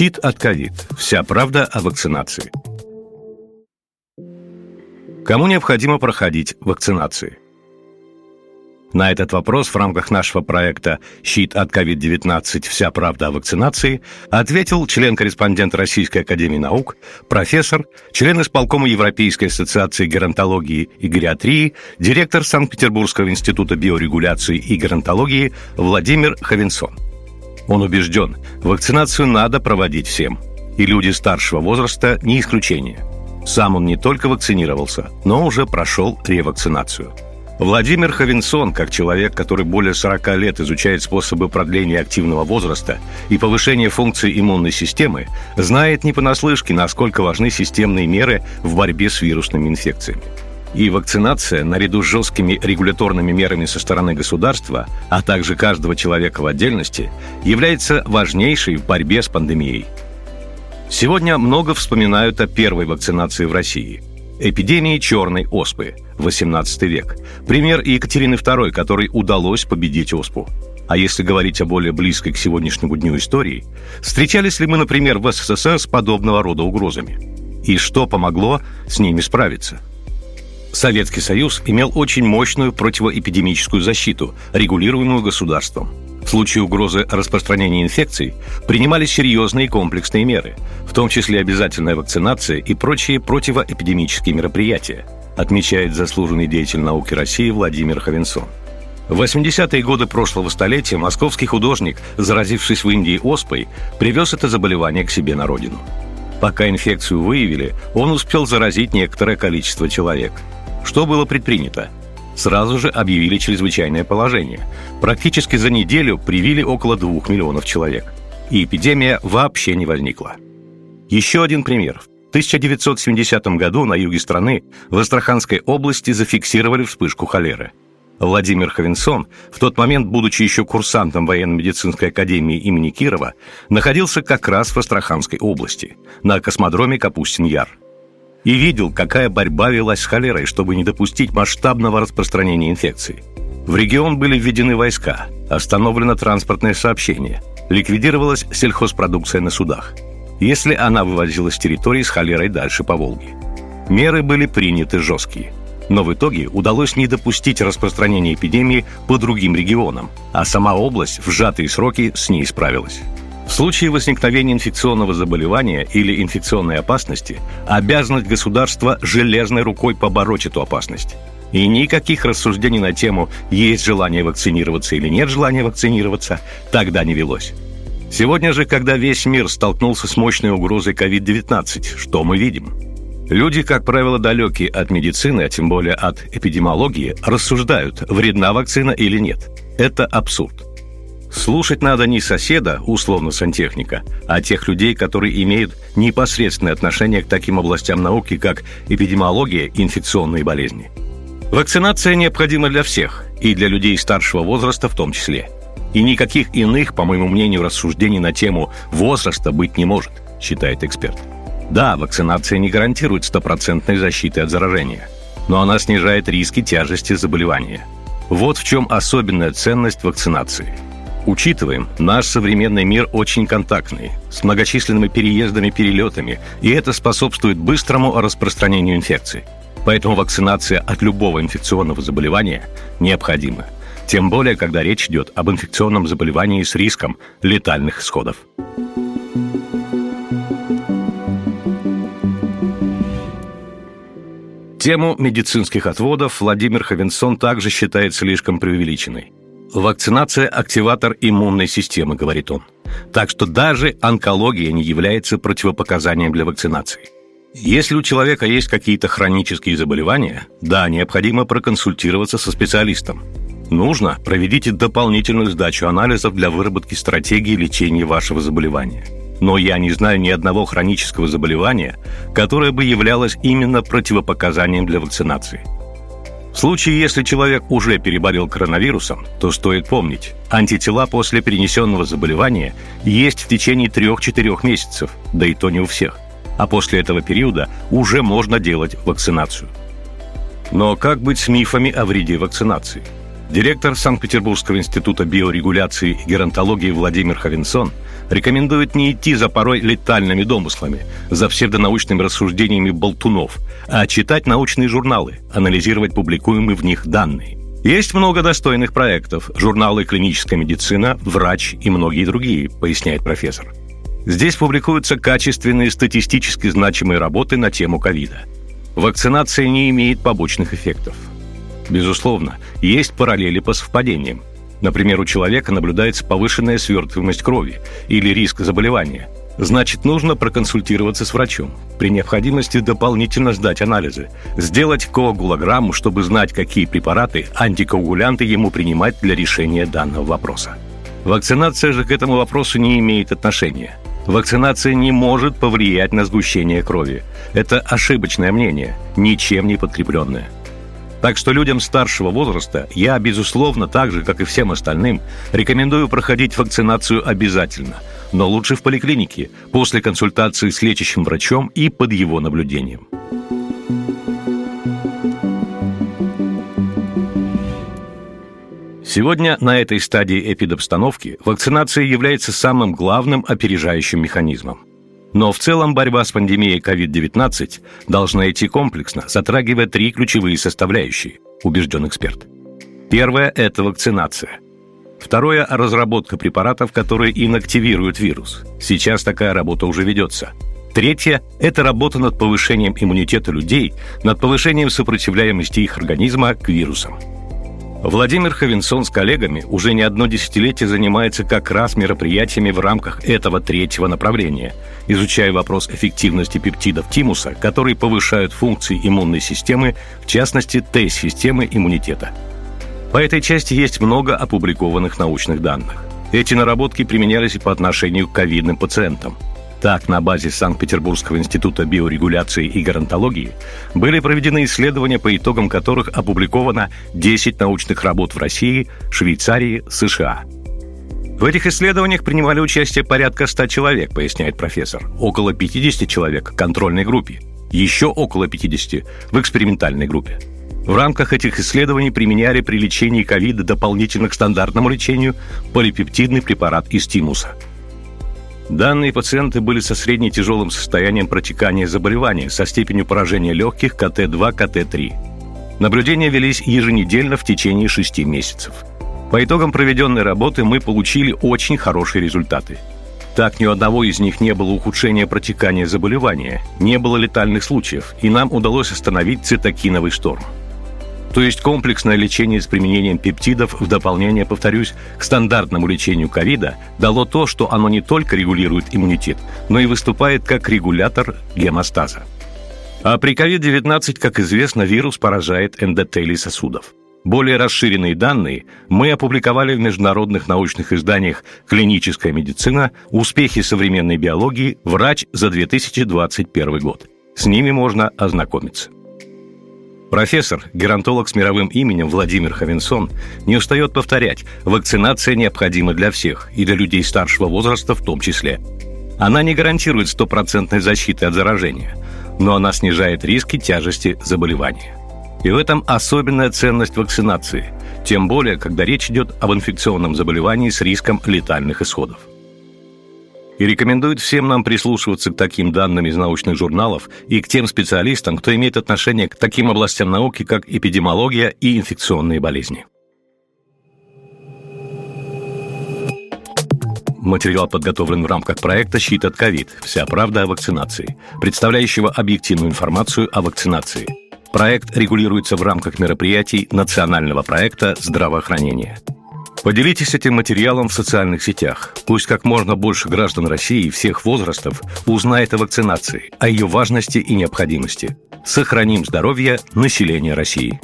Щит от ковид. Вся правда о вакцинации. Кому необходимо проходить вакцинации? На этот вопрос в рамках нашего проекта «Щит от COVID-19. Вся правда о вакцинации» ответил член-корреспондент Российской Академии Наук, профессор, член исполкома Европейской ассоциации геронтологии и гериатрии, директор Санкт-Петербургского института биорегуляции и геронтологии Владимир Ховенсон. Он убежден, вакцинацию надо проводить всем. И люди старшего возраста не исключение. Сам он не только вакцинировался, но уже прошел ревакцинацию – Владимир Ховенсон, как человек, который более 40 лет изучает способы продления активного возраста и повышения функций иммунной системы, знает не понаслышке, насколько важны системные меры в борьбе с вирусными инфекциями. И вакцинация, наряду с жесткими регуляторными мерами со стороны государства, а также каждого человека в отдельности, является важнейшей в борьбе с пандемией. Сегодня много вспоминают о первой вакцинации в России – эпидемии черной оспы, 18 век. Пример Екатерины II, которой удалось победить оспу. А если говорить о более близкой к сегодняшнему дню истории, встречались ли мы, например, в СССР с подобного рода угрозами? И что помогло с ними справиться? Советский Союз имел очень мощную противоэпидемическую защиту, регулируемую государством – в случае угрозы распространения инфекций принимались серьезные комплексные меры, в том числе обязательная вакцинация и прочие противоэпидемические мероприятия, отмечает заслуженный деятель науки России Владимир Ховенсон. В 80-е годы прошлого столетия московский художник, заразившись в Индии оспой, привез это заболевание к себе на родину. Пока инфекцию выявили, он успел заразить некоторое количество человек. Что было предпринято? сразу же объявили чрезвычайное положение. Практически за неделю привили около двух миллионов человек. И эпидемия вообще не возникла. Еще один пример. В 1970 году на юге страны в Астраханской области зафиксировали вспышку холеры. Владимир Ховенсон, в тот момент, будучи еще курсантом военно-медицинской академии имени Кирова, находился как раз в Астраханской области, на космодроме Капустин-Яр – и видел, какая борьба велась с холерой, чтобы не допустить масштабного распространения инфекции. В регион были введены войска, остановлено транспортное сообщение, ликвидировалась сельхозпродукция на судах, если она вывозилась с территории с холерой дальше по Волге. Меры были приняты жесткие. Но в итоге удалось не допустить распространения эпидемии по другим регионам, а сама область в сжатые сроки с ней справилась. В случае возникновения инфекционного заболевания или инфекционной опасности обязанность государства железной рукой побороть эту опасность. И никаких рассуждений на тему «есть желание вакцинироваться или нет желания вакцинироваться» тогда не велось. Сегодня же, когда весь мир столкнулся с мощной угрозой COVID-19, что мы видим? Люди, как правило, далекие от медицины, а тем более от эпидемиологии, рассуждают, вредна вакцина или нет. Это абсурд. Слушать надо не соседа, условно сантехника, а тех людей, которые имеют непосредственное отношение к таким областям науки, как эпидемиология и инфекционные болезни. Вакцинация необходима для всех, и для людей старшего возраста в том числе. И никаких иных, по моему мнению, рассуждений на тему возраста быть не может, считает эксперт. Да, вакцинация не гарантирует стопроцентной защиты от заражения, но она снижает риски тяжести заболевания. Вот в чем особенная ценность вакцинации – Учитываем, наш современный мир очень контактный, с многочисленными переездами, перелетами, и это способствует быстрому распространению инфекции. Поэтому вакцинация от любого инфекционного заболевания необходима. Тем более, когда речь идет об инфекционном заболевании с риском летальных исходов. Тему медицинских отводов Владимир Ховенсон также считает слишком преувеличенной. Вакцинация – активатор иммунной системы, говорит он. Так что даже онкология не является противопоказанием для вакцинации. Если у человека есть какие-то хронические заболевания, да, необходимо проконсультироваться со специалистом. Нужно, проведите дополнительную сдачу анализов для выработки стратегии лечения вашего заболевания. Но я не знаю ни одного хронического заболевания, которое бы являлось именно противопоказанием для вакцинации – в случае, если человек уже переболел коронавирусом, то стоит помнить, антитела после перенесенного заболевания есть в течение 3-4 месяцев, да и то не у всех. А после этого периода уже можно делать вакцинацию. Но как быть с мифами о вреде вакцинации? Директор Санкт-Петербургского института биорегуляции и геронтологии Владимир Хавинсон рекомендует не идти за порой летальными домыслами, за псевдонаучными рассуждениями болтунов, а читать научные журналы, анализировать публикуемые в них данные. Есть много достойных проектов, журналы «Клиническая медицина», «Врач» и многие другие, поясняет профессор. Здесь публикуются качественные статистически значимые работы на тему ковида. Вакцинация не имеет побочных эффектов. Безусловно, есть параллели по совпадениям. Например, у человека наблюдается повышенная свертываемость крови или риск заболевания – Значит, нужно проконсультироваться с врачом. При необходимости дополнительно сдать анализы. Сделать коагулограмму, чтобы знать, какие препараты, антикоагулянты ему принимать для решения данного вопроса. Вакцинация же к этому вопросу не имеет отношения. Вакцинация не может повлиять на сгущение крови. Это ошибочное мнение, ничем не подкрепленное. Так что людям старшего возраста я, безусловно, так же, как и всем остальным, рекомендую проходить вакцинацию обязательно – но лучше в поликлинике, после консультации с лечащим врачом и под его наблюдением. Сегодня на этой стадии эпидобстановки вакцинация является самым главным опережающим механизмом. Но в целом борьба с пандемией COVID-19 должна идти комплексно, затрагивая три ключевые составляющие, убежден эксперт. Первое – это вакцинация – Второе – разработка препаратов, которые инактивируют вирус. Сейчас такая работа уже ведется. Третье – это работа над повышением иммунитета людей, над повышением сопротивляемости их организма к вирусам. Владимир Хавинсон с коллегами уже не одно десятилетие занимается как раз мероприятиями в рамках этого третьего направления, изучая вопрос эффективности пептидов тимуса, которые повышают функции иммунной системы, в частности, Т-системы иммунитета – по этой части есть много опубликованных научных данных. Эти наработки применялись и по отношению к ковидным пациентам. Так, на базе Санкт-Петербургского института биорегуляции и гарантологии были проведены исследования, по итогам которых опубликовано 10 научных работ в России, Швейцарии, США. В этих исследованиях принимали участие порядка 100 человек, поясняет профессор. Около 50 человек в контрольной группе, еще около 50 в экспериментальной группе. В рамках этих исследований применяли при лечении ковида дополнительно к стандартному лечению полипептидный препарат из тимуса. Данные пациенты были со средне-тяжелым состоянием протекания заболевания со степенью поражения легких КТ-2, КТ-3. Наблюдения велись еженедельно в течение шести месяцев. По итогам проведенной работы мы получили очень хорошие результаты. Так, ни у одного из них не было ухудшения протекания заболевания, не было летальных случаев, и нам удалось остановить цитокиновый шторм – то есть комплексное лечение с применением пептидов в дополнение, повторюсь, к стандартному лечению ковида дало то, что оно не только регулирует иммунитет, но и выступает как регулятор гемостаза. А при COVID-19, как известно, вирус поражает эндотелий сосудов. Более расширенные данные мы опубликовали в международных научных изданиях «Клиническая медицина. Успехи современной биологии. Врач за 2021 год». С ними можно ознакомиться. Профессор, геронтолог с мировым именем Владимир Хавинсон не устает повторять, вакцинация необходима для всех, и для людей старшего возраста в том числе. Она не гарантирует стопроцентной защиты от заражения, но она снижает риски тяжести заболевания. И в этом особенная ценность вакцинации, тем более, когда речь идет об инфекционном заболевании с риском летальных исходов и рекомендует всем нам прислушиваться к таким данным из научных журналов и к тем специалистам, кто имеет отношение к таким областям науки, как эпидемиология и инфекционные болезни. Материал подготовлен в рамках проекта «Щит от ковид. Вся правда о вакцинации», представляющего объективную информацию о вакцинации. Проект регулируется в рамках мероприятий национального проекта здравоохранения. Поделитесь этим материалом в социальных сетях. Пусть как можно больше граждан России всех возрастов узнает о вакцинации, о ее важности и необходимости. Сохраним здоровье населения России.